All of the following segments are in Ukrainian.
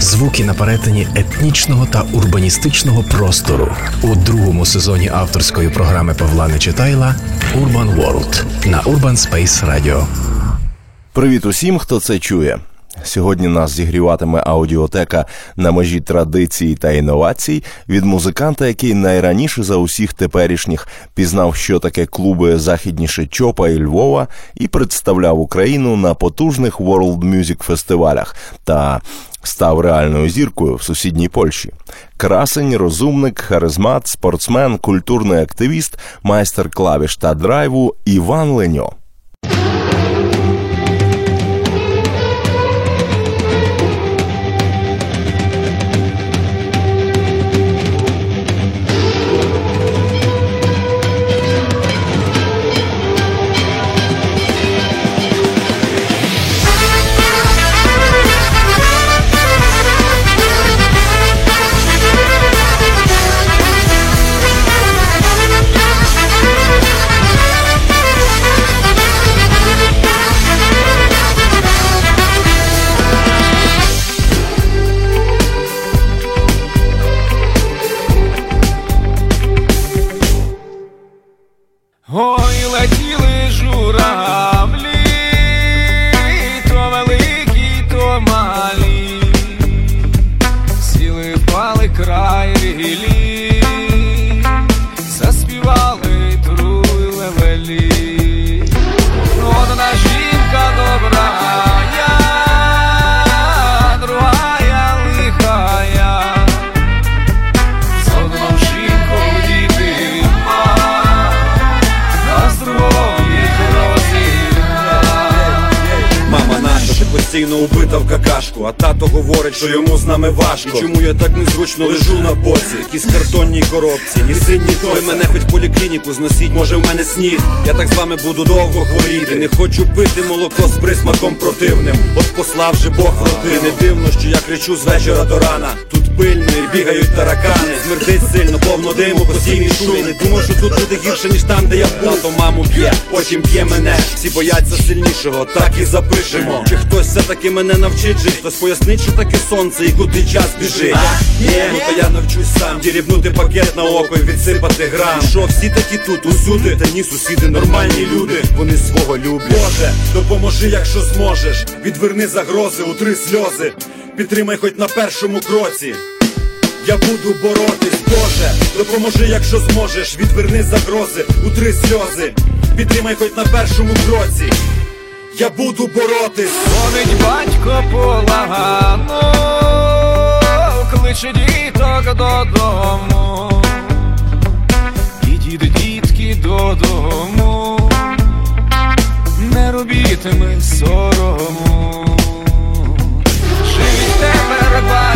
звуки на перетині етнічного та урбаністичного простору у другому сезоні авторської програми Павла Нечитайла Urban World на Urban Space Radio. Привіт усім, хто це чує. Сьогодні нас зігріватиме аудіотека на межі традиції та інновацій від музиканта, який найраніше за усіх теперішніх пізнав, що таке клуби західніше Чопа і Львова, і представляв Україну на потужних World Music фестивалях та став реальною зіркою в сусідній Польщі. Красень, розумник, харизмат, спортсмен, культурний активіст, майстер клавіш та драйву Іван Леньо. А тато говорить, що йому з нами важко. Чому я так незручно лежу на боці? Якісь картонній коробці, ні син, то. Ви мене хоч поліклініку зносіть, може в мене сніг. Я так з вами буду довго хворіти. Не хочу пити молоко з присмаком противним. От послав же Бог родини. Дивно, що я кричу з вечора до рана. Тут пильно і бігають таракани. Смердить сильно, повно диму, постійні шуми. Не думаю, що тут буде гірше, ніж там, де я був. Тато маму б'є, потім б'є мене. Всі бояться сильнішого, так і запишемо. Чи хтось все-таки мене навчить жить? Хтось пояснить, що таке сонце і куди час біжить. Ні, ну то я навчусь сам дірібнути пакет на око і відсипати грам. Що всі такі тут, усюди, та ні, сусіди, нормальні люди, вони свого люблять. Боже, допоможи, якщо зможеш. Відверни загрози, утри сльози. Підтримай хоч на першому кроці. Я буду боротись, Боже, допоможи, якщо зможеш, відверни загрози, утри сльози, підтримай хоч на першому кроці. Я буду боротись. Ходить батько полагано, кличе діток додому, ідіть, дітки, додому, не робітиме сорому. Живіть тепер,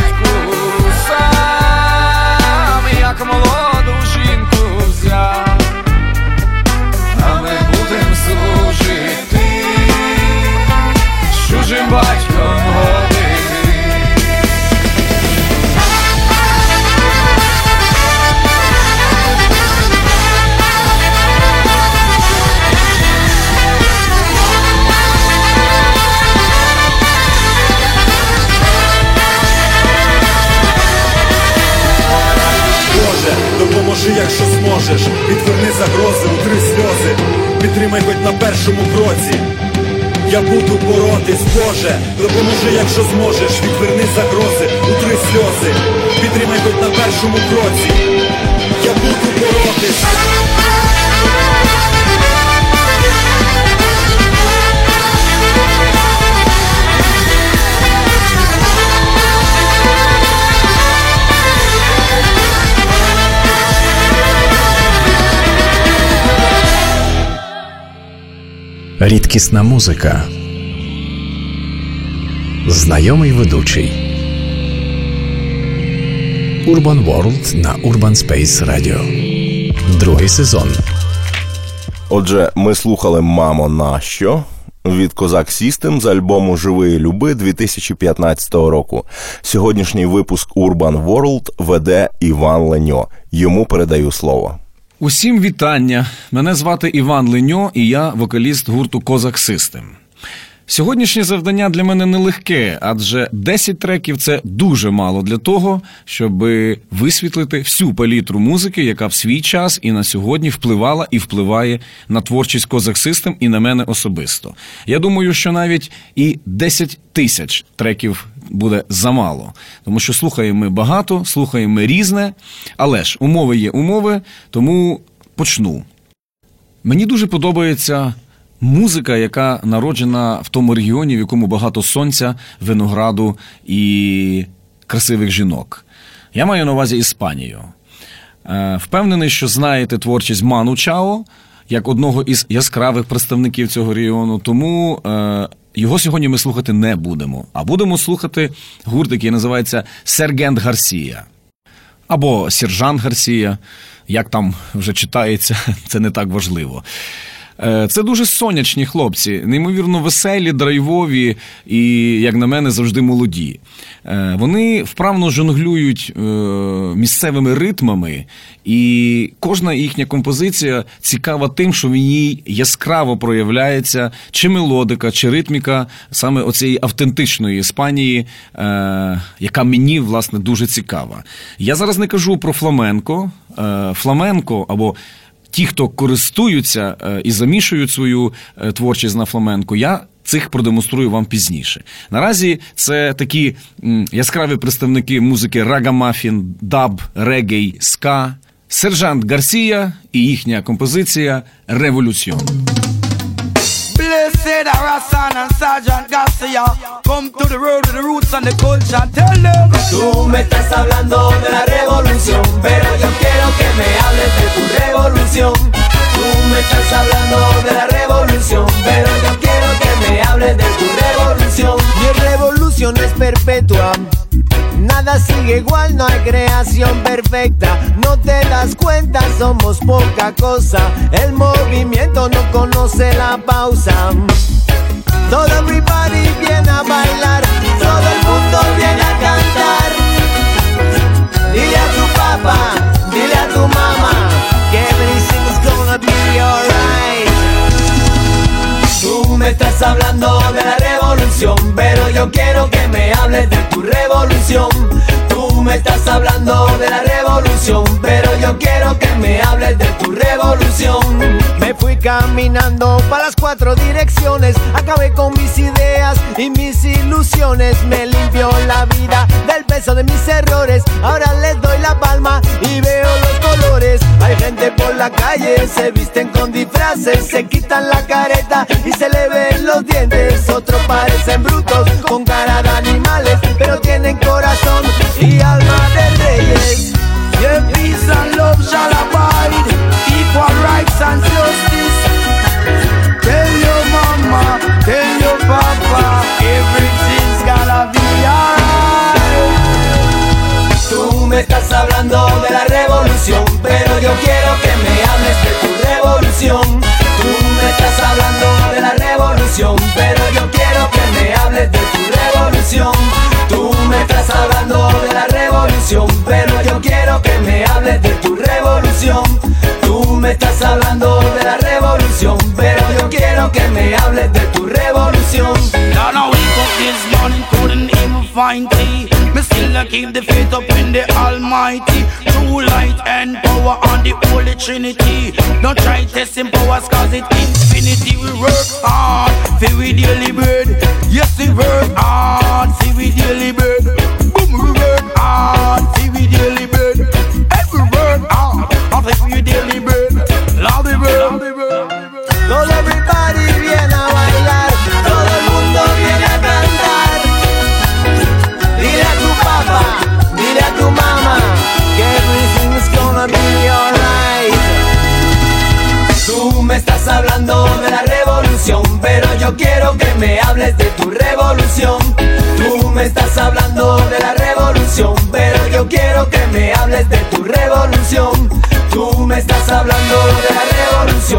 допоможи, якщо зможеш, відверни загрози, утри сльози, підтримай хоч на першому кроці. Я буду боротись, Боже, допоможи, якщо зможеш, відверни загрози, утри сльози, підтримай хоч на першому кроці. Я буду боротись. Рідкісна музика. Знайомий ведучий. Urban World на Urban Space Radio. другий сезон. Отже, ми слухали Мамо, нащо? від Козак Сістем з альбому Живої люби 2015 року. Сьогоднішній випуск Urban World веде Іван Леньо. Йому передаю слово. Усім вітання. Мене звати Іван Леньо, і я вокаліст гурту Козак Систем. Сьогоднішнє завдання для мене нелегке, адже 10 треків це дуже мало для того, щоб висвітлити всю палітру музики, яка в свій час і на сьогодні впливала і впливає на творчість Козак Систем і на мене особисто. Я думаю, що навіть і 10 тисяч треків буде замало, тому що слухаємо ми багато, слухаємо ми різне, але ж умови є умови, тому почну. Мені дуже подобається музика, яка народжена в тому регіоні, в якому багато сонця, винограду і красивих жінок. Я маю на увазі Іспанію. Е, Впевнений, що знаєте творчість Ману Чао як одного із яскравих представників цього регіону. Тому е, його сьогодні ми слухати не будемо. А будемо слухати гурт, який називається Сергент Гарсія або Сержант Гарсія. Як там вже читається, це не так важливо. Е, Це дуже сонячні хлопці, неймовірно веселі, драйвові і, як на мене, завжди молоді. Е, Вони вправно жонглюють е, місцевими ритмами, і кожна їхня композиція цікава тим, що в ній яскраво проявляється чи мелодика, чи ритміка саме оцієї автентичної Іспанії, яка мені власне дуже цікава. Я зараз не кажу про фламенко. Фламенко або ті, хто користуються е, і замішують свою е, творчість на фламенко, я цих продемонструю вам пізніше. Наразі це такі яскраві представники музики рагамафін, даб, регей, ска, сержант Гарсія і їхня композиція Революціон. Blessed are Hassan and Sergeant Garcia. Come to the road with the roots and the culture. Tell them. Tú me estás hablando de la revolución, pero yo quiero que me hables de tu revolución. Tú me estás hablando de la revolución, pero yo quiero que me hables de tu revolución. Mi revolución es perpetua. Nada sigue igual, no hay creación perfecta. No te das cuenta, somos poca cosa. El movimiento no conoce la pausa. Todo everybody viene a bailar, todo el mundo viene a cantar. Dile a tu papá, dile a tu mamá, que everything's gonna be alright. Tú me estás hablando de la revolución, pero yo quiero que me hables de tu revolución. Tú me estás hablando de la revolución, pero yo quiero que me hables de tu revolución. Me fui caminando para las cuatro direcciones, acabé con mis ideas y mis ilusiones. Me limpió la vida del peso de mis errores. Ahora les doy la palma y veo los colores. Hay gente por la calle, se visten con disfraces, se quitan la careta y se le ven los dientes. Otros parecen brutos con cara de animales, pero tienen corazón and power on the Holy Trinity. Don't try testing powers cause it infinity. We work hard for we daily bread. Yes, we work hard for we daily bread. Yo quiero que me hables de tu revolución. Tú me estás hablando de la revolución, pero yo quiero que me hables de tu revolución. Tú me estás hablando de la revolución,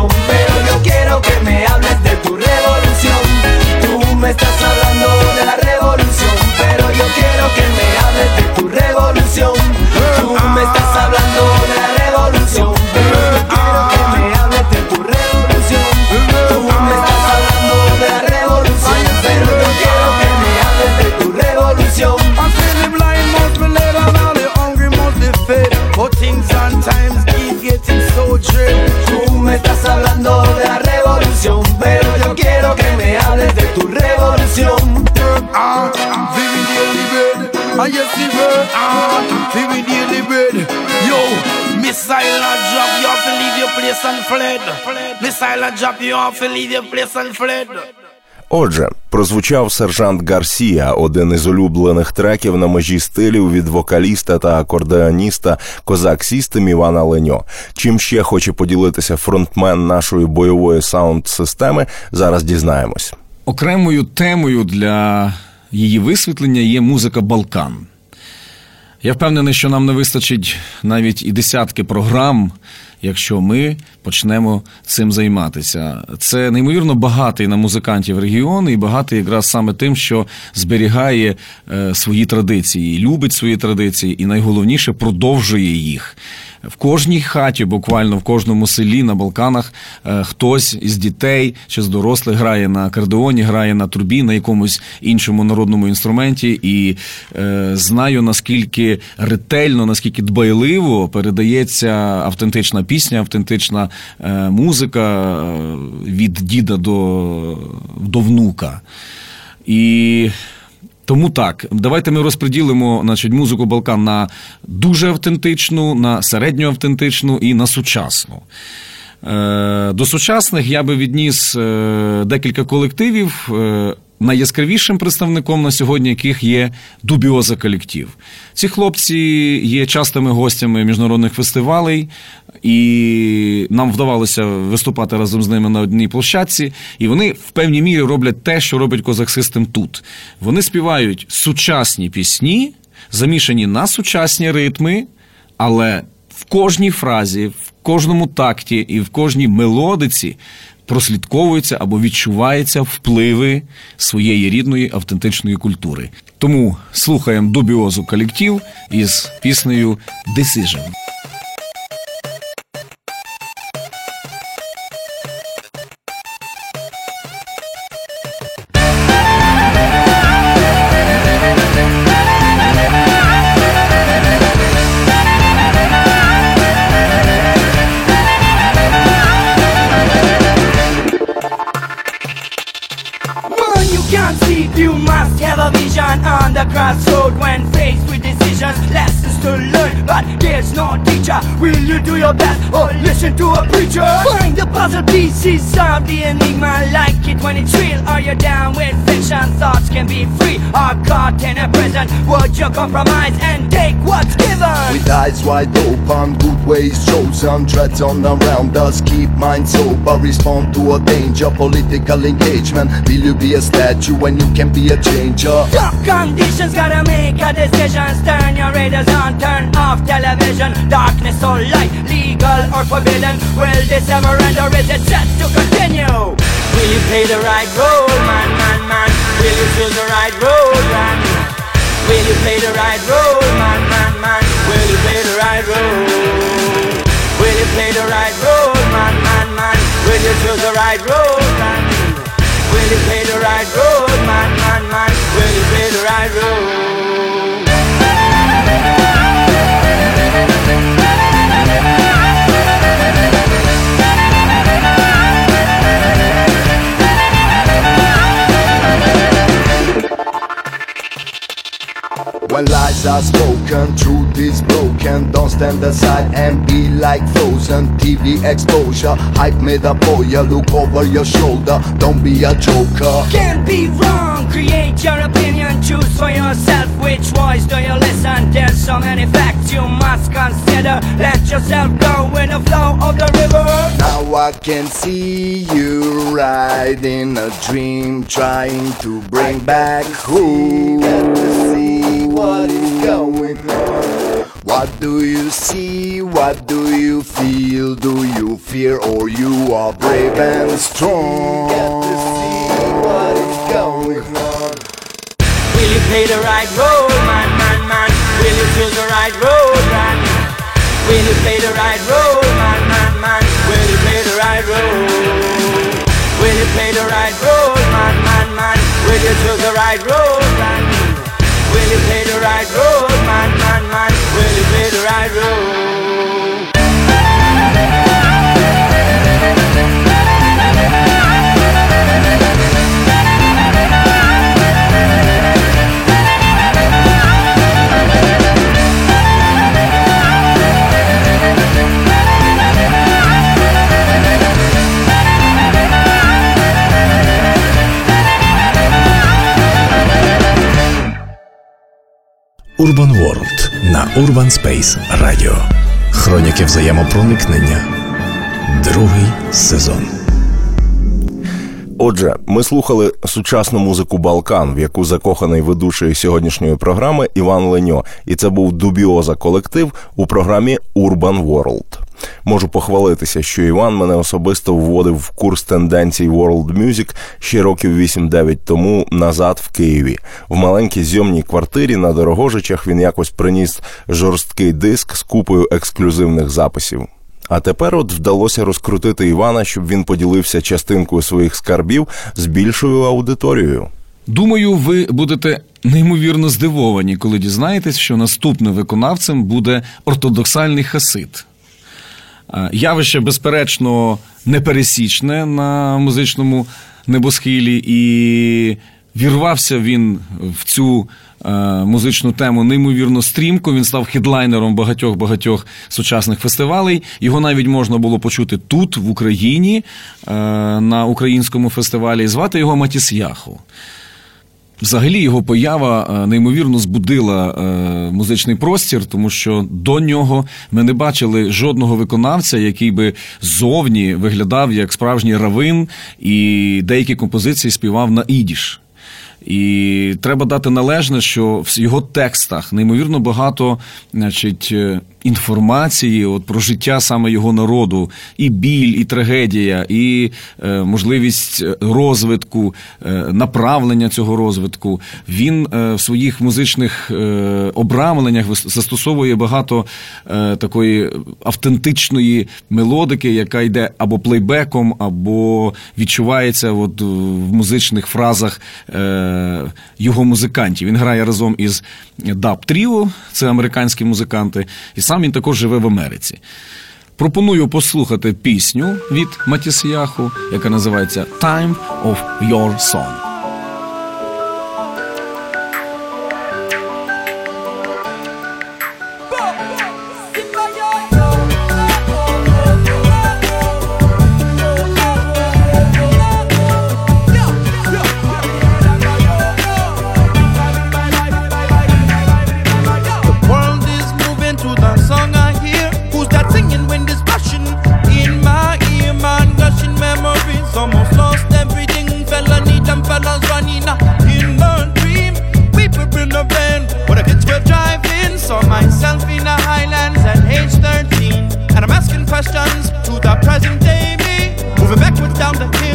Ah, yes, the bread. Ah, very daily bread. Yo, missile a drop, you have to leave your place and fled. Missile a drop, you have to leave your place and fled. Отже, прозвучав сержант Гарсія, один із улюблених треків на межі стилів від вокаліста та акордеоніста Козак Сістем Івана Леньо. Чим ще хоче поділитися фронтмен нашої бойової саунд-системи, зараз дізнаємось. Окремою темою для її висвітлення є музика Балкан. Я впевнений, що нам не вистачить навіть і десятки програм, якщо ми почнемо цим займатися. Це неймовірно багатий на музикантів регіон і багатий якраз саме тим, що зберігає е, свої традиції, любить свої традиції і найголовніше продовжує їх. В кожній хаті, буквально в кожному селі на Балканах, е, хтось із дітей чи з дорослих грає на акордеоні, грає на трубі, на якомусь іншому народному інструменті. І е, знаю наскільки ретельно, наскільки дбайливо передається автентична пісня, автентична е, музика е, від діда до, до внука. І тому так, давайте ми розподілимо значить, музику Балкан на дуже автентичну, на середньо автентичну і на сучасну. Е, До сучасних я би відніс е, декілька колективів. Найяскравішим представником на сьогодні яких є Дубіоза колектив. Ці хлопці є частими гостями міжнародних фестивалей, і нам вдавалося виступати разом з ними на одній площадці. І вони в певній мірі роблять те, що робить Козак Систем тут. Вони співають сучасні пісні, замішані на сучасні ритми, але в кожній фразі, в кожному такті і в кожній мелодиці прослідковуються або відчуваються впливи своєї рідної автентичної культури. Тому слухаємо дубіозу колектив із піснею Decision. The enigma. Like it when it's real. Are you down with fiction? Thoughts can be free or caught in a prison. Would you compromise and what's given? With eyes wide open, good ways chosen Treads on around us, keep mind sober Respond to a danger, political engagement Will you be a statue when you can be a changer? Tough conditions gotta make a decision. Turn your radars on, turn off television. Darkness or light, legal or forbidden. Will this ever end or is it set to continue? Will you play the right role, man, man, man? Will you choose the right road, man? Will you play the right role, man, man, man? Will you play the right role? Will you play the right road, man, man, man? Will you choose the right road, man? Will you play the right road, man, man, man? Will you play the right road? When lies are spoken, truth is broken Don't stand aside and be like frozen TV exposure, hype made up for you Look over your shoulder, don't be a joker Can't be wrong, create your opinion, choose for yourself which voice do you listen. There's so many facts you must consider. Let yourself go in the flow of the river. Now I can see you riding a dream, trying to bring back who. What is going on. What do you see? What do you feel? Do you fear or you are brave and strong? Get to see what is going on. Will you play the right role, man, man, man? Will you choose the right road, man? Will you play the right role, man, man, man? Will you play the right role? Will you play the right role, man, man, man? Will you choose the right road, man? Will you play the right road, man, man, man? Will you play the right road? Urban World на Urban Space Radio. Хроніки взаємопроникнення. Другий сезон. Отже, ми слухали сучасну музику Балкан, в яку закоханий ведучий сьогоднішньої програми Іван Леньо, і це був дубіоза колектив у програмі Urban World. Можу похвалитися, що Іван мене особисто вводив в курс тенденцій World Music ще років 8-9 тому назад в Києві. В маленькій зйомній квартирі на Дорогожичах він якось приніс жорсткий диск з купою ексклюзивних записів. А тепер от вдалося розкрутити Івана, щоб він поділився частинкою своїх скарбів з більшою аудиторією. Думаю, ви будете неймовірно здивовані, коли дізнаєтесь, що наступним виконавцем буде ортодоксальний хасид. Е, Явище, безперечно, непересічне на музичному небосхилі, і вірвався він в цю е, музичну тему неймовірно стрімко. Він став хедлайнером багатьох-багатьох сучасних фестивалей. Його навіть можна було почути тут, в Україні, е, на українському фестивалі. Звати його Матіс Яху. Взагалі його поява е, неймовірно збудила е, музичний простір, тому що до нього ми не бачили жодного виконавця, який би зовні виглядав як справжній равин, і деякі композиції співав на ідіш. І треба дати належне, що в його текстах неймовірно багато значить, е, інформації от, про життя саме його народу, і біль, і трагедія, і е, можливість розвитку, е, направлення цього розвитку. Він е, в своїх музичних е, обрамленнях застосовує багато е, такої автентичної мелодики, яка йде або плейбеком, або відчувається от, в музичних фразах е, його музикантів. Він грає разом із Даб Тріо, це американські музиканти, і сам він також живе в Америці. Пропоную послухати пісню від Матісяху, яка називається Time of Your Song. Saw myself in the highlands at age 13. And I'm asking questions to the present day me. Moving backwards down the hill,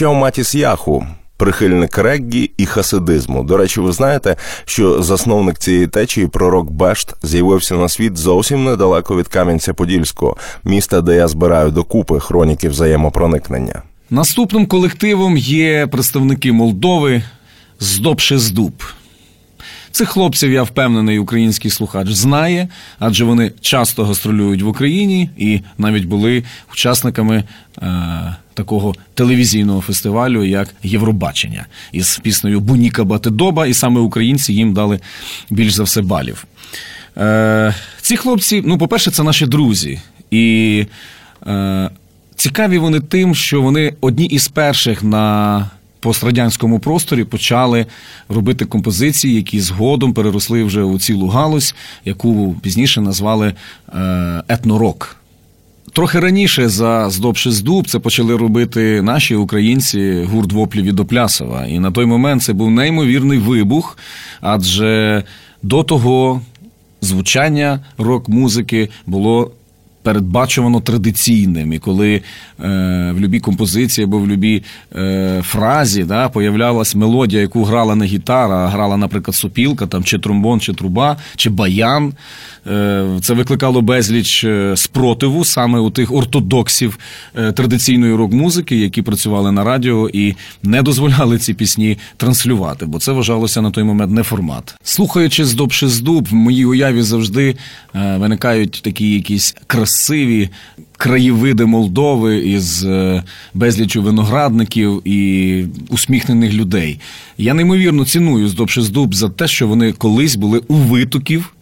Звучав Матіс Яху, прихильник реггі і хасидизму. До речі, ви знаєте, що засновник цієї течії, пророк Бешт, з'явився на світ зовсім недалеко від Кам'янця-Подільського, міста, де я збираю докупи хроніки взаємопроникнення. Наступним колективом є представники Молдови Здобше Здуб. Цих хлопців я впевнений, український слухач знає, адже вони часто гастролюють в Україні і навіть були учасниками е, такого телевізійного фестивалю, як Євробачення, із піснею Буніка Батидоба, і саме українці їм дали більш за все балів. Е, ці хлопці, ну, по-перше, це наші друзі. І е, цікаві вони тим, що вони одні із перших на пострадянському просторі почали робити композиції, які згодом переросли вже у цілу галузь, яку пізніше назвали е, етнорок. Трохи раніше за здобши здуб це почали робити наші українці гурт воплі від Оплясова. І на той момент це був неймовірний вибух, адже до того звучання рок-музики було передбачувано традиційним. І коли е, в любій композиції або в любій е, фразі да, появлялась мелодія, яку грала не гітара, а грала, наприклад, сопілка, там, чи тромбон, чи труба, чи баян, е, це викликало безліч е, спротиву саме у тих ортодоксів е, традиційної рок-музики, які працювали на радіо і не дозволяли ці пісні транслювати, бо це вважалося на той момент не формат. Слухаючи здобши здуб, в моїй уяві завжди е, виникають такі якісь красиві краєвиди Молдови із е, безлічю виноградників і усміхнених людей. Я неймовірно ціную здобши здуб за те, що вони колись були у витоків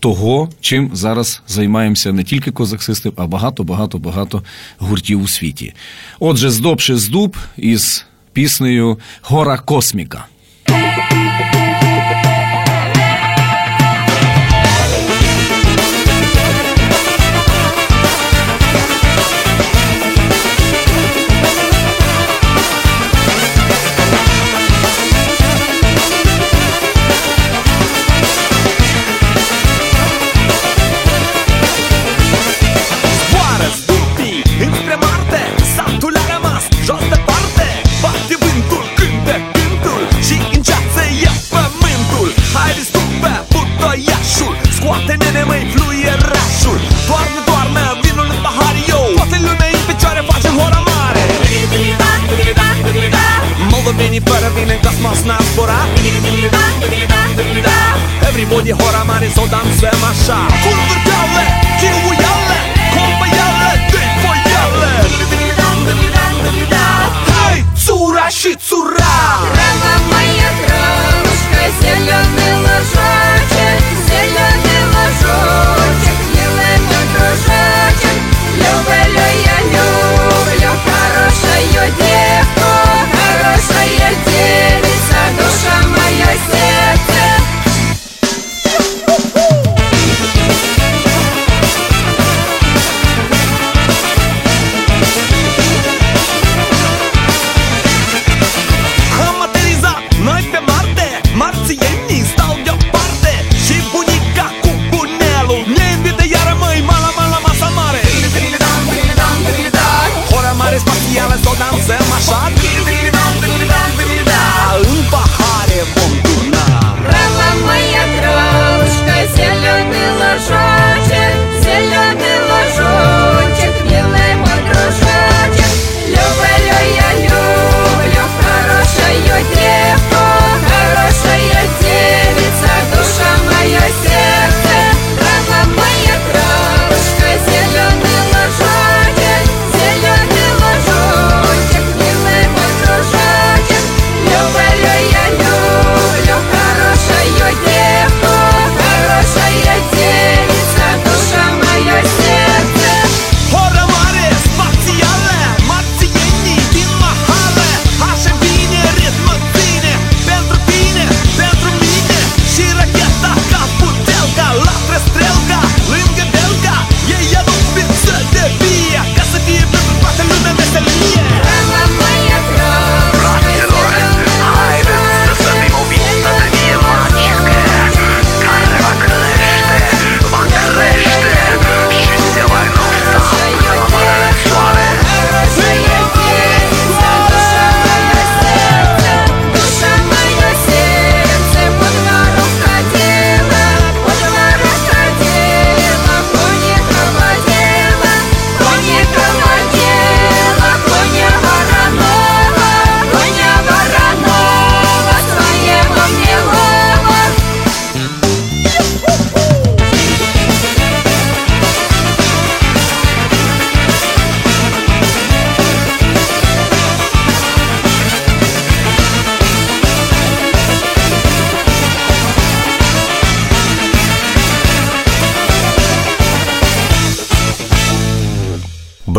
того, чим зараз займаємося не тільки козаксисти, а багато, багато, багато гуртів у світі. Отже, здобши здуб із піснею Гора Косміка. половині перевинен космосна збора Everybody hora mari sådan svämmar Kulvergalle, kiwijalle, kombajalle, däck på jalle Hej, tsura, shit, tsura Рама моя травушка, зеленый ложочек, зеленый ложочек, милый мой дружочек, люблю я люблю хорошую девку, хорошая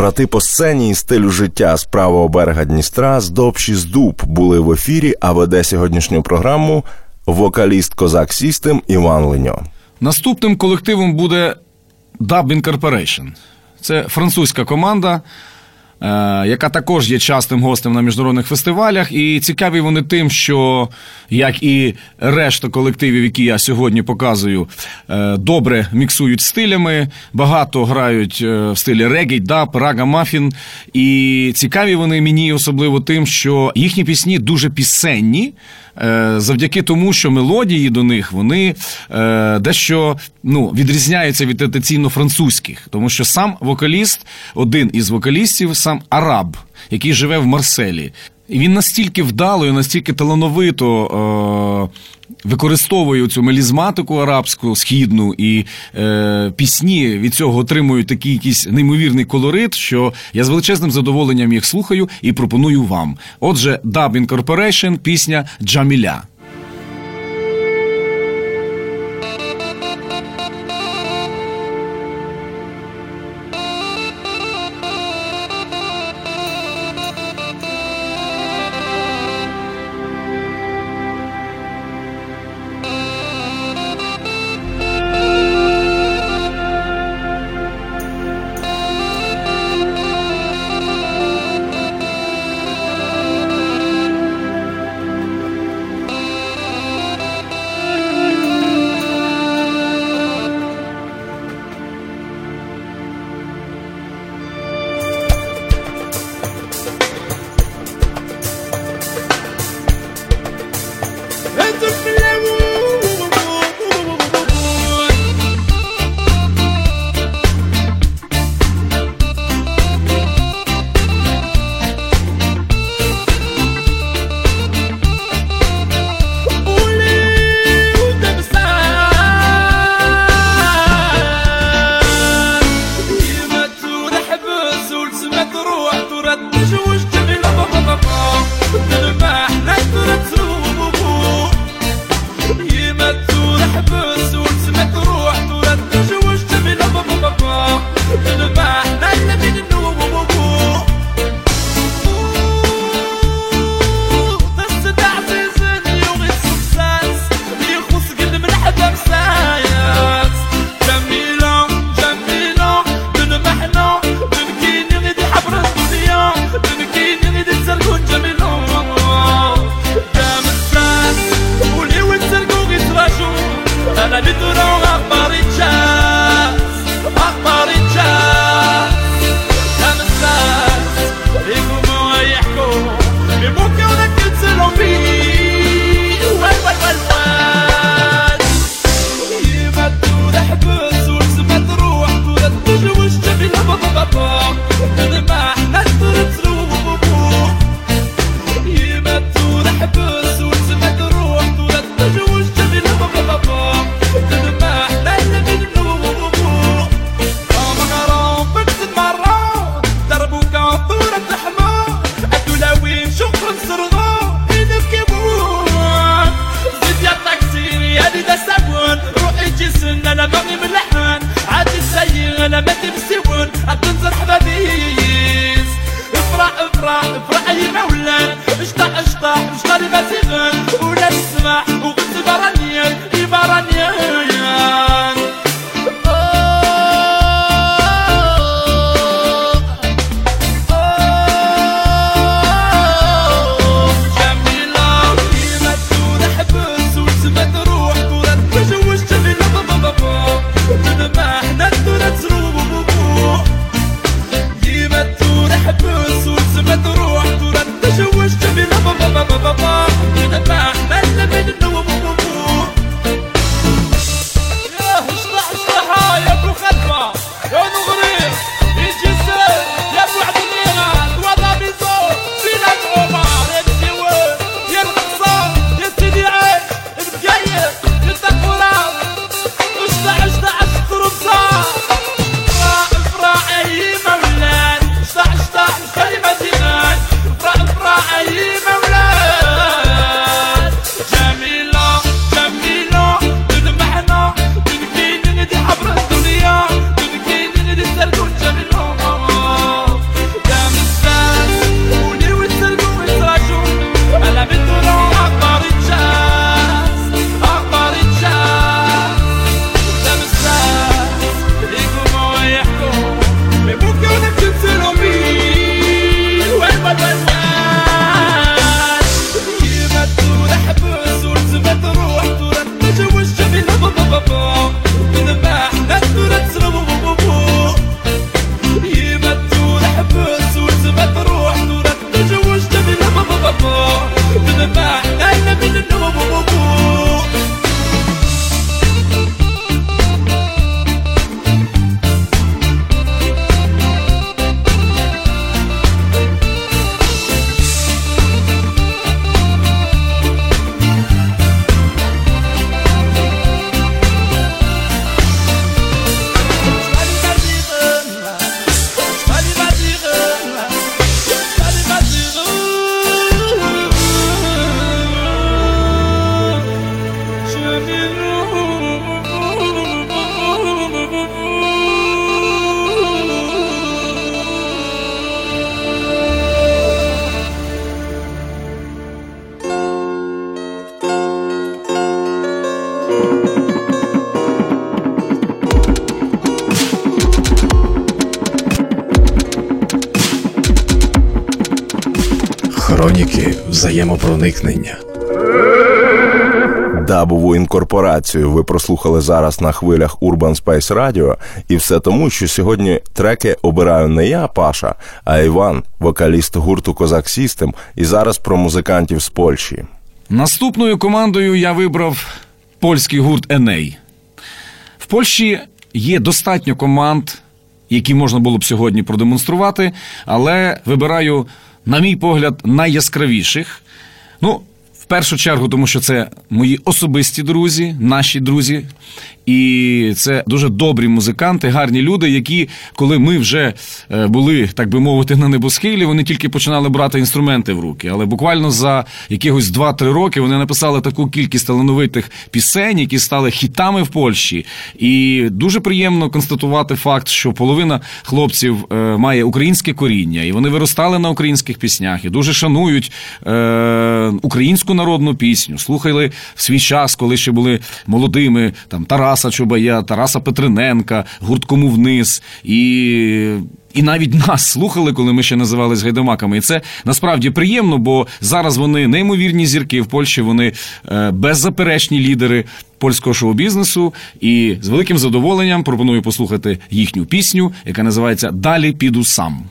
Брати по сцені і стилю життя з правого берега Дністра з Добші з Дуб були в ефірі, а веде сьогоднішню програму вокаліст Козак Сістем Іван Леньо. Наступним колективом буде Dub Incorporation. Це французька команда, яка також є частим гостем на міжнародних фестивалях. І цікаві вони тим, що, як і решта колективів, які я сьогодні показую, е, добре міксують стилями, багато грають е, в стилі регей, даб, рага мафін. І цікаві вони мені особливо тим, що їхні пісні дуже пісенні. Е, Завдяки тому, що мелодії до них вони е, дещо ну, відрізняються від традиційно французьких, тому що сам вокаліст, один із вокалістів, сам араб, який живе в Марселі. І він настільки вдало і настільки талановито е, використовує цю мелізматику арабську, східну, і е, пісні від цього отримують такий якийсь неймовірний колорит, що я з величезним задоволенням їх слухаю і пропоную вам. Отже, Dub Incorporation, пісня Джаміля. Взаємопроникнення. Дабову інкорпорацію ви прослухали зараз на хвилях Urban Space Radio. І все тому, що сьогодні треки обираю не я, Паша, а Іван, вокаліст гурту Козак Сістем, і зараз про музикантів з Польщі. Наступною командою я вибрав польський гурт Еней. В Польщі є достатньо команд, які можна було б сьогодні продемонструвати, але вибираю, на мій погляд, найяскравіших. Ну, в першу чергу, тому що це мої особисті друзі, наші друзі. І це дуже добрі музиканти, гарні люди, які, коли ми вже е, були, так би мовити, на небосхилі, вони тільки починали брати інструменти в руки. Але буквально за якихось 2-3 роки вони написали таку кількість талановитих пісень, які стали хітами в Польщі. І дуже приємно констатувати факт, що половина хлопців е, має українське коріння, і вони виростали на українських піснях і дуже шанують е, українську народну пісню. Слухали в свій час, коли ще були молодими там Тараса Чубая, Тараса Петриненка, гурт «Кому вниз. І і навіть нас слухали, коли ми ще називались гайдамаками. І це насправді приємно, бо зараз вони неймовірні зірки в Польщі. Вони е, беззаперечні лідери польського шоу-бізнесу. І з великим задоволенням пропоную послухати їхню пісню, яка називається Далі піду сам.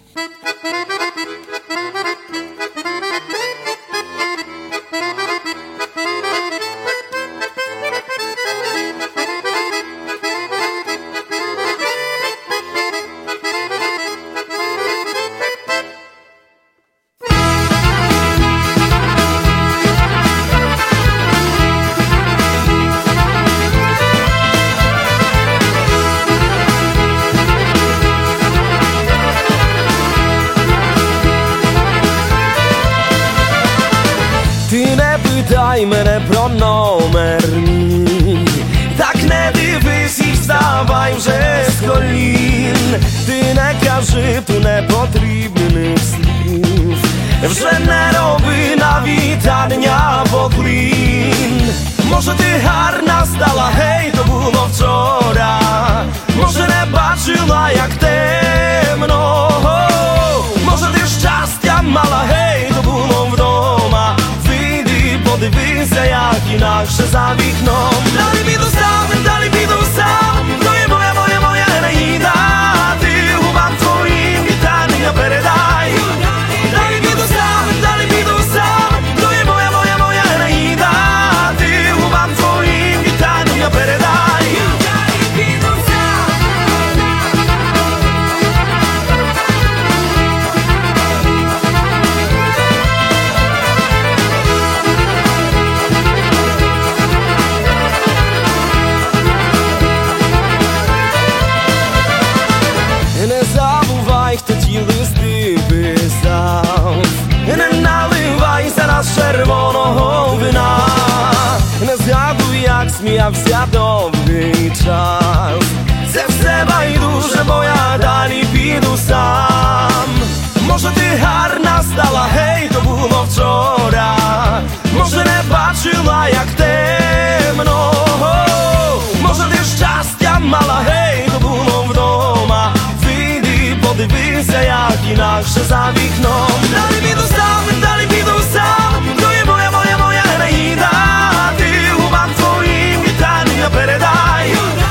Сміявся довгий час. Це все байдуже, бо я далі піду сам. Може ти гарна стала, гей, то було вчора. Може не бачила, як темно. Може ти щастя мала, гей, то було вдома. Вийди, подивися, як інакше за вікном. Далі піду сам, далі піду сам. То є моя, моя, моя Енеїда. Передай.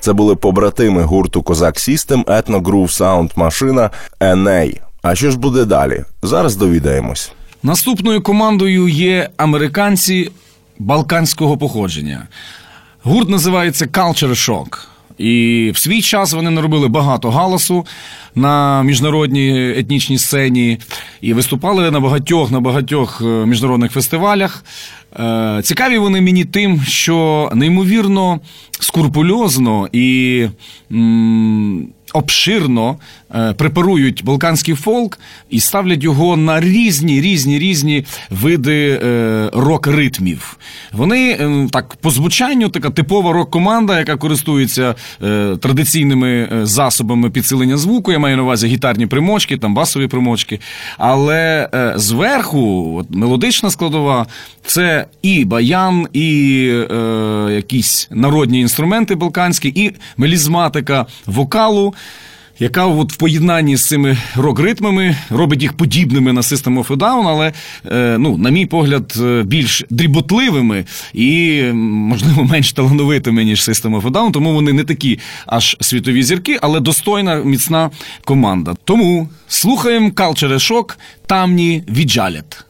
Це були побратими гурту Kozak System, Етно Groove Sound Машина Еней. А що ж буде далі? Зараз довідаємось. Наступною командою є американці балканського походження. Гурт називається Kultur Shock. І в свій час вони наробили багато галасу на міжнародній етнічній сцені і виступали на багатьох на багатьох е, міжнародних фестивалях. Е, Цікаві вони мені тим, що неймовірно скрупульозно і обширно е, препарують балканський фолк і ставлять його на різні, різні, різні види е, рок-ритмів. Вони е, так по звучанню така типова рок-команда, яка користується традиційними засобами підсилення звуку. Я маю на увазі гітарні примочки, там басові примочки. Але зверху, от, мелодична складова, це і баян, і е, якісь народні інструменти балканські, і мелізматика вокалу. Яка от в поєднанні з цими рок-ритмами робить їх подібними на System of a Down, але, е, ну, на мій погляд, е, більш дріботливими і, можливо, менш талановитими, ніж System of a Down, тому вони не такі аж світові зірки, але достойна, міцна команда. Тому слухаємо Culture Shock, тамні віджалять.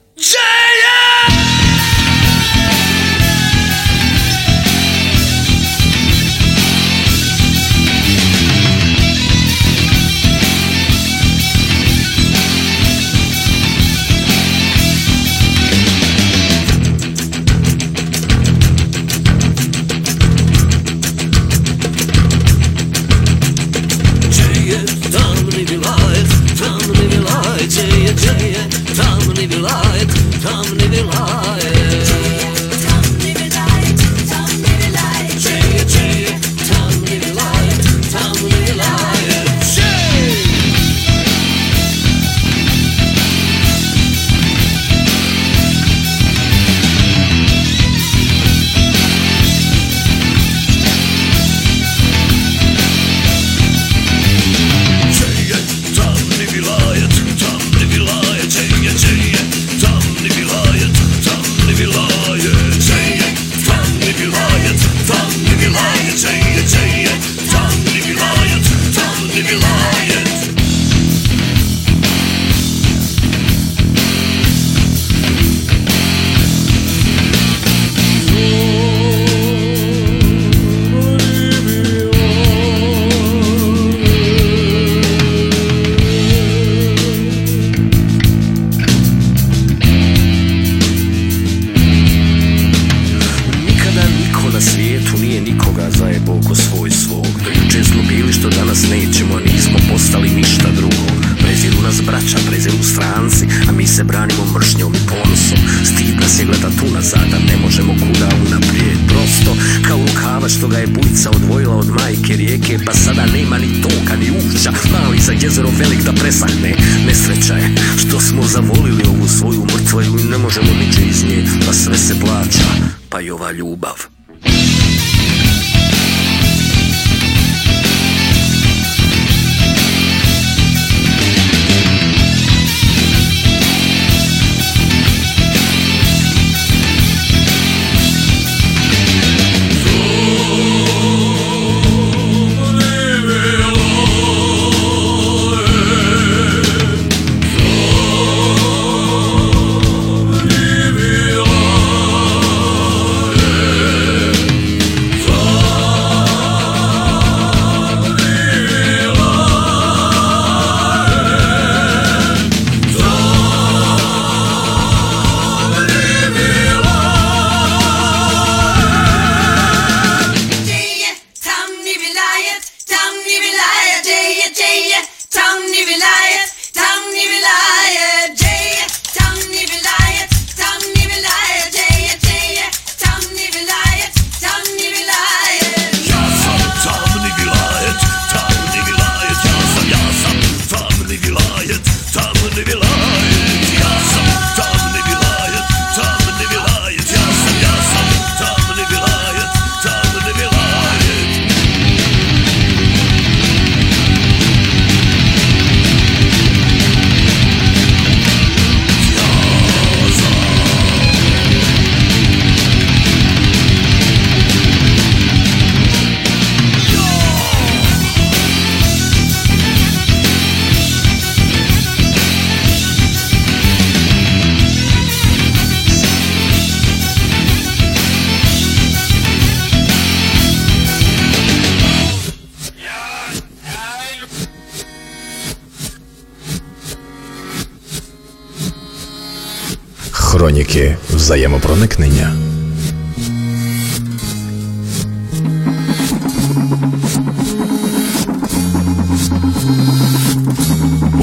Хроніки взаємопроникнення.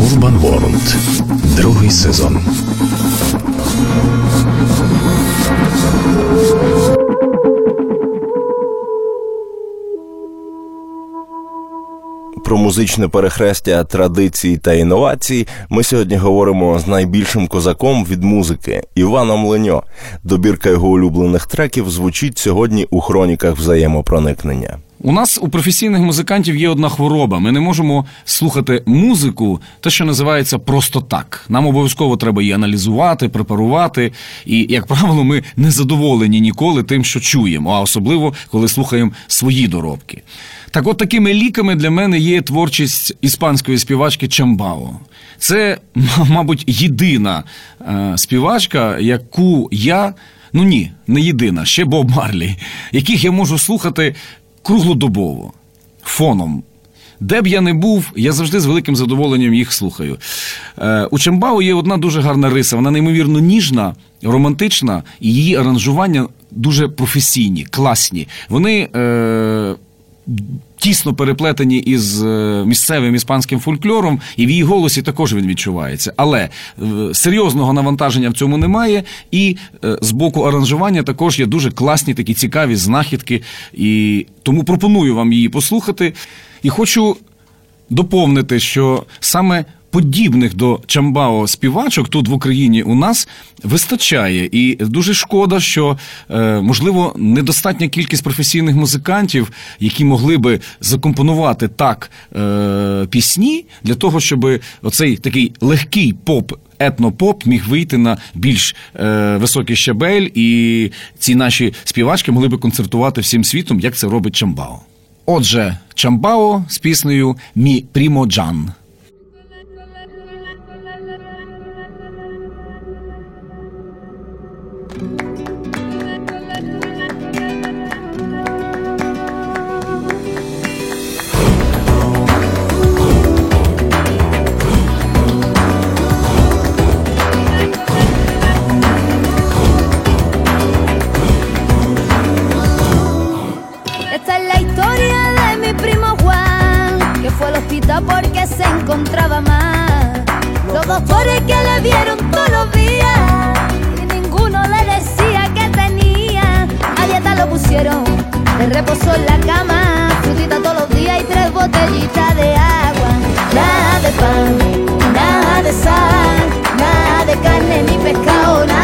Урбан Ворлд. Другий сезон. Музичне перехрестя традицій та інновацій ми сьогодні говоримо з найбільшим козаком від музики Іваном Леньо. Добірка його улюблених треків звучить сьогодні у хроніках взаємопроникнення. У нас у професійних музикантів є одна хвороба. Ми не можемо слухати музику, те, що називається просто так. Нам обов'язково треба її аналізувати, препарувати. І, як правило, ми не задоволені ніколи тим, що чуємо, а особливо коли слухаємо свої доробки. Так от такими ліками для мене є творчість іспанської співачки Чамбао. Це, мабуть, єдина е, співачка, яку я, ну ні, не єдина, ще Боб Марлі, яких я можу слухати круглодобово, фоном. Де б я не був, я завжди з великим задоволенням їх слухаю. Е, у Чамбао є одна дуже гарна риса. Вона неймовірно ніжна, романтична, і її аранжування дуже професійні, класні. Вони. Е, Тісно переплетені із е, місцевим іспанським фольклором, і в її голосі також він відчувається. Але е, серйозного навантаження в цьому немає. І е, з боку аранжування також є дуже класні такі цікаві знахідки. І тому пропоную вам її послухати. І хочу доповнити, що саме подібних до Чамбао співачок тут в Україні у нас вистачає, і дуже шкода, що е, можливо недостатня кількість професійних музикантів, які могли би закомпонувати так е, пісні для того, щоб оцей такий легкий поп. Етнопоп міг вийти на більш е, високий щабель, і ці наші співачки могли би концертувати всім світом, як це робить Chambao. Отже, Chambao з піснею Mi Primo Juan. Porque se encontraba mal. Los doctores que le dieron reposo en la cama, frutita todos los días y tres botellitas de agua. Nada de pan, nada de sal, nada de carne ni pescado.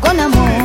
Con amor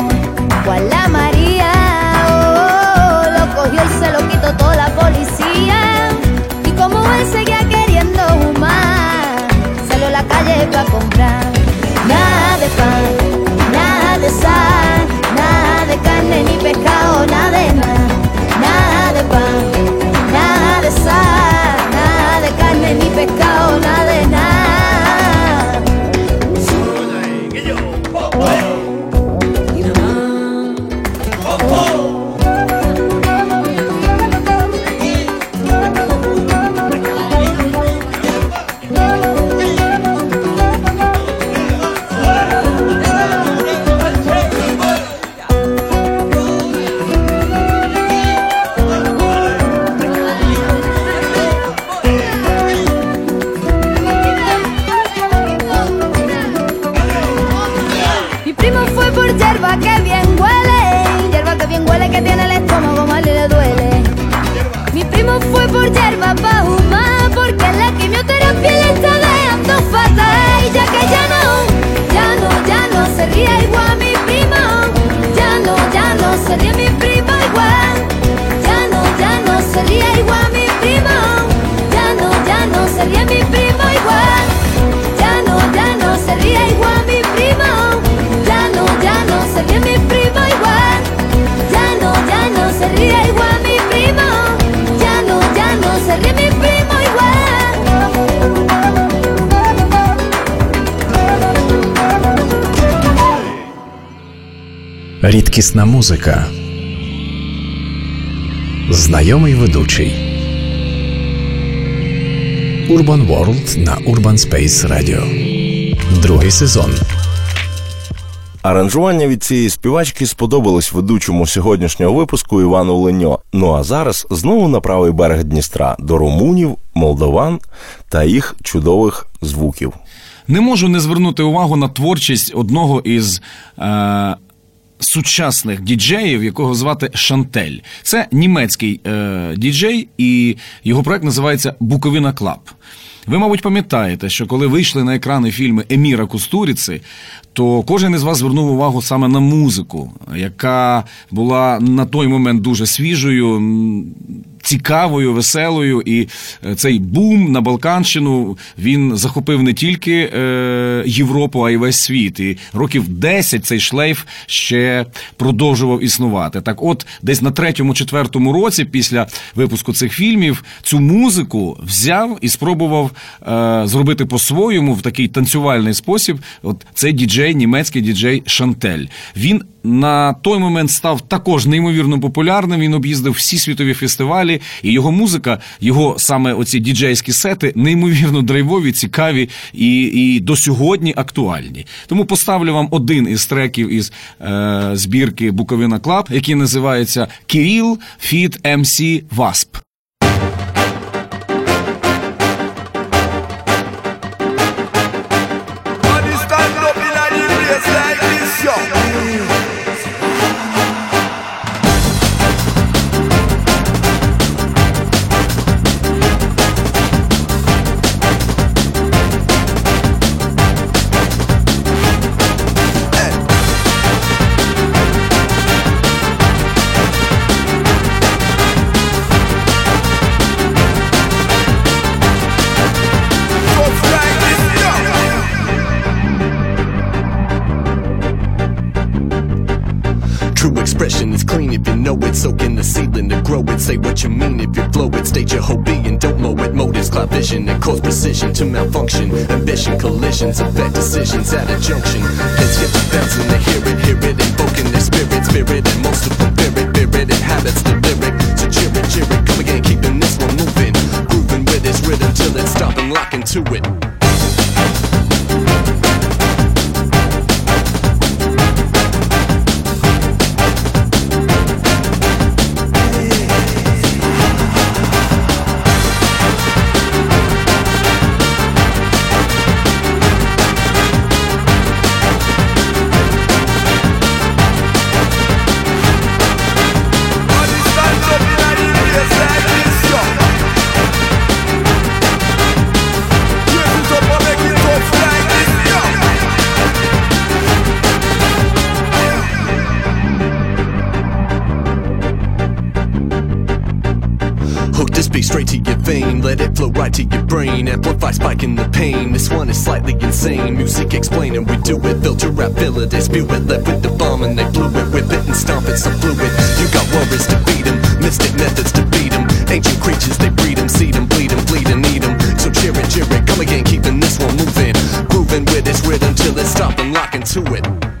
Рідкісна музика. Знайомий ведучий. Urban World на Urban Space Radio. Другий сезон. Аранжування від цієї співачки сподобалось ведучому сьогоднішнього випуску Івану Леньо. Ну а зараз знову на правий берег Дністра до румунів, молдован та їх чудових звуків. Не можу не звернути увагу на творчість одного із. Е- Сучасних діджеїв, якого звати Shantel, це німецький е, діджей, і його проект називається Bucovina Club. Ви, мабуть, пам'ятаєте, що коли вийшли на екрани фільми Еміра Кустуріци, то кожен із вас звернув увагу саме на музику, яка була на той момент дуже свіжою, цікавою, веселою. І е, цей бум на Балканщину він захопив не тільки е, Європу, а й весь світ. І років 10 цей шлейф ще продовжував існувати. Так, от, десь на третьому-четвертому році, після випуску цих фільмів, цю музику взяв і спробував е, зробити по-своєму в такий танцювальний спосіб. От цей діджей, німецький діджей Шантель. Він на той момент став також неймовірно популярним. Він об'їздив всі світові фестивалі, і його музика, його саме оці діджейські сети, неймовірно драйвові, цікаві і, і до сьогодні актуальні. Тому поставлю вам один із треків із е, збірки Bucovina Club, який називається Kiril feat. MC Wasp. know it. Soak in the ceiling to grow it. Say what you mean if you flow it. State your whole being, don't mow it. Motives, cloud vision, and cause precision to malfunction. Ambition, collisions, affect decisions at a junction. Kids get the bouncing to hear it, hear it, invoking their spirit, spirit, and most of them fear it, fear it, and habits, the lyric. So cheer it, cheer it, come again, keeping this one moving. Grooving with its rhythm till it's stopping, locking to it. To your brain. Amplify spiking the pain. This one is slightly insane. Music explaining, we do it. Filter rap, fill it, they spew it. Left with the bomb and they blew it. Whip it and stomp it, so fluid. You got worries to beat 'em, mystic methods to beat 'em. Ancient creatures, they breed 'em, seed 'em, bleed 'em, bleed and eat 'em. So cheer it, cheer it, come again, keeping this one moving. Grooving with its rhythm till it's stop and lock into it.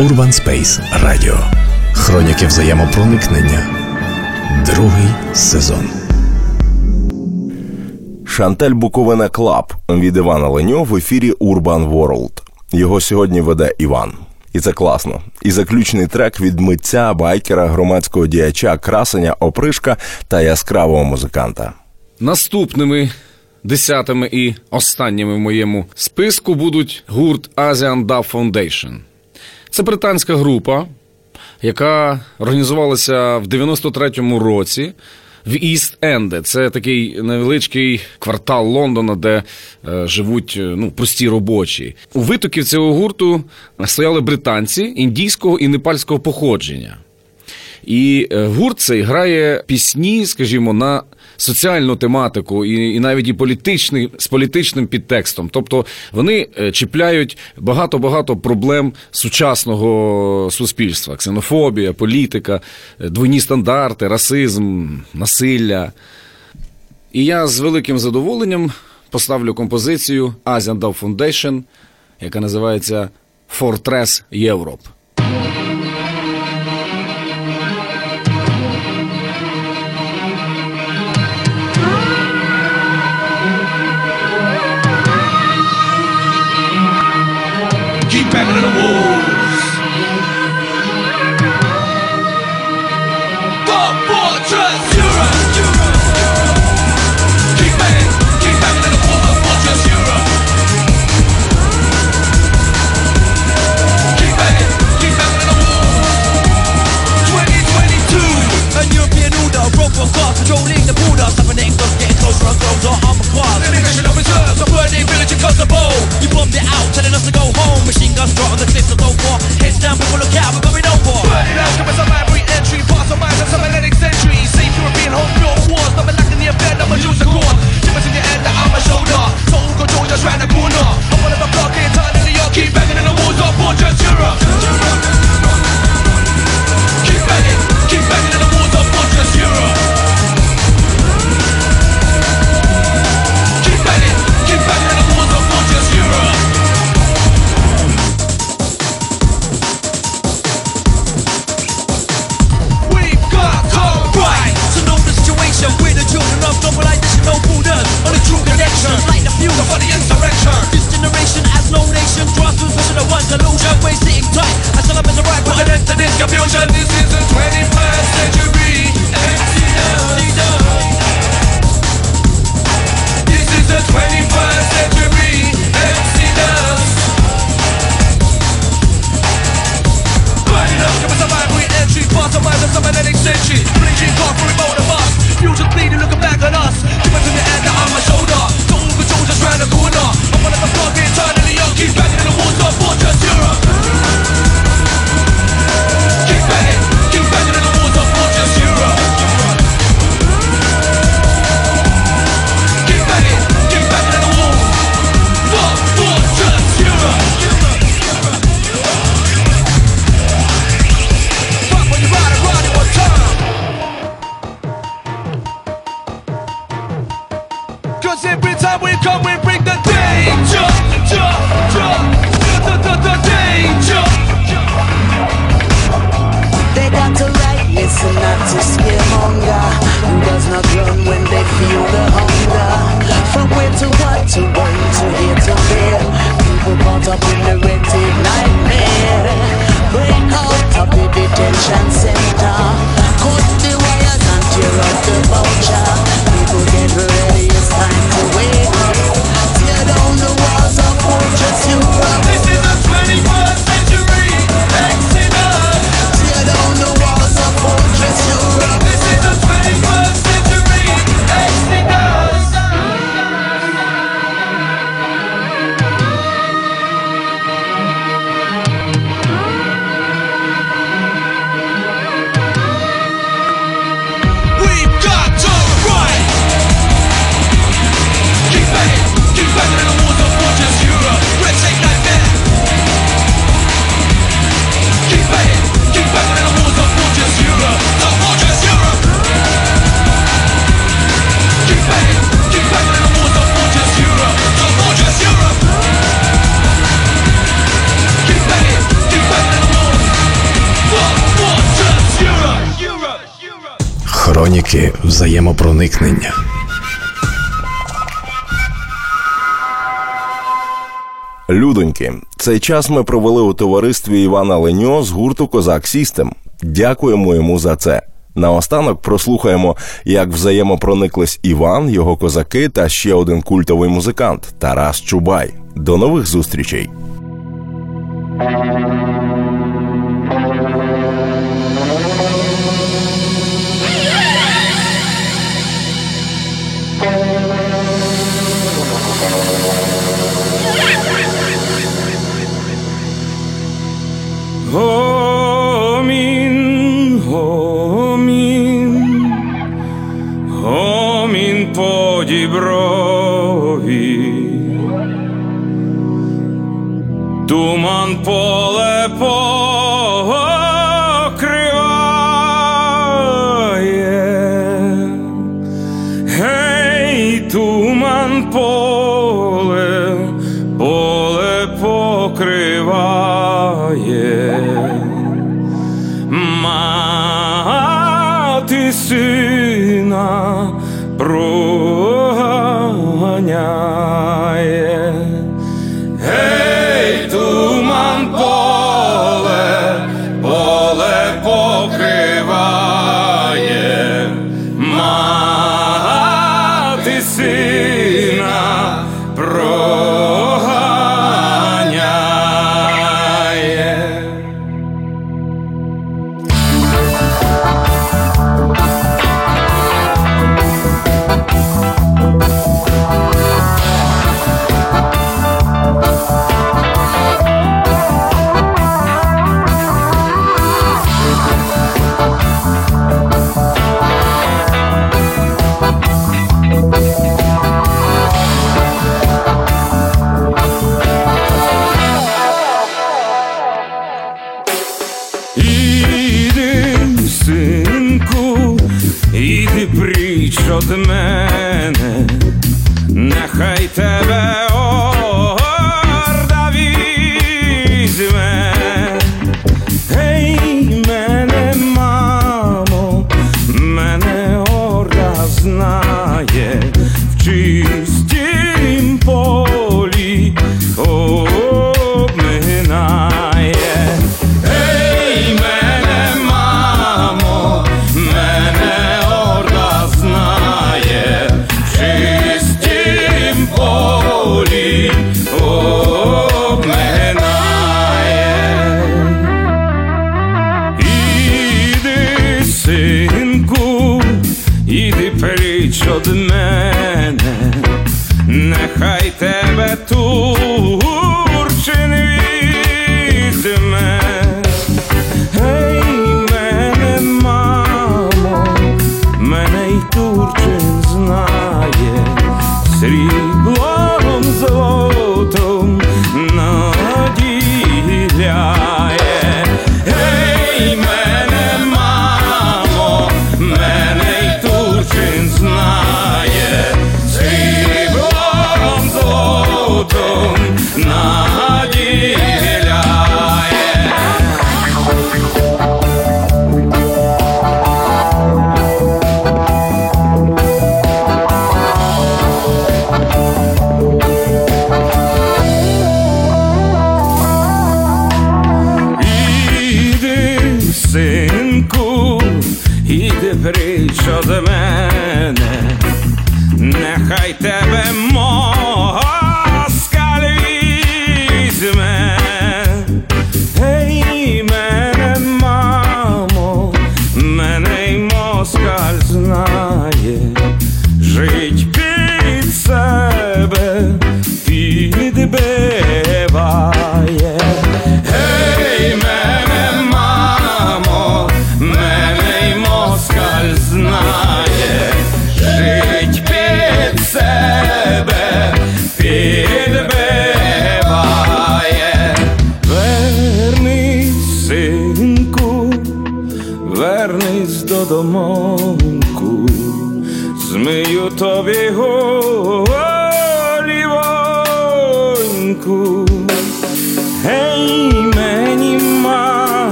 Urban Space Radio. Хроніки взаємопроникнення. Другий сезон. Shantel Bucovina Club від Івана Леньо в ефірі Urban World. Його сьогодні веде Іван. І це класно. І заключний трек від митця, байкера, громадського діяча, красення, опришка та яскравого музиканта. Наступними десятими і останніми в моєму списку будуть гурт Asian Dub Foundation. Це британська група, яка організувалася в 93-му році в Іст Енде. Це такий невеличкий квартал Лондона, де е, живуть е, ну, прості робочі. У витоків цього гурту стояли британці індійського і непальського походження. І е, гурт цей грає пісні, скажімо, на соціальну тематику, і, і навіть і політичний, з політичним підтекстом. Тобто вони е, чіпляють багато-багато проблем сучасного суспільства: ксенофобія, політика, е, двойні стандарти, расизм, насилля. І я з великим задоволенням поставлю композицію Asian Dub Foundation, яка називається Fortress Europe. Guns strut on the cliffs of Dover Heads down, people look out, we're going over Burning out, give us a library entry. Pass of minds of some Atlantic century. Safe European home built wars. Nothing lacking the I'ma lose the court. Shippers in your that on my shoulder. Soul control just round the corner. I'm one of a block New York. Keep banging in the walls of Fortress Europe. Keep culture This generation has no nation. Draws to such a one delusion We're sitting tight. I shall have as a right Put an end to this confusion This is the 21st century. This is 21st century. Up, century Bleaching dark, remote of us Future's bleeding, looking back at us. Give it to the end, I'm shoulder. Just round the corner. I'm one of the thugs eternally young, Keep banging in the war stop. Цей час ми провели у товаристві Івана Леньо з гурту Козак Сістем. Дякуємо йому за це. Наостанок прослухаємо, як взаємопрониклись Іван, його козаки та ще один культовий музикант Тарас Чубай. До нових зустрічей. поле поле.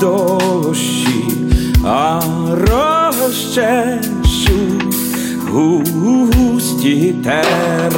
Дощі, а розчешуть густі терна.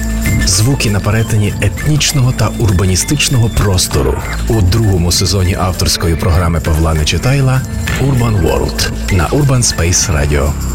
Звуки на перетині етнічного та урбаністичного простору у другому сезоні авторської програми Павла Нечитайла Urban World на Urban Space Radio.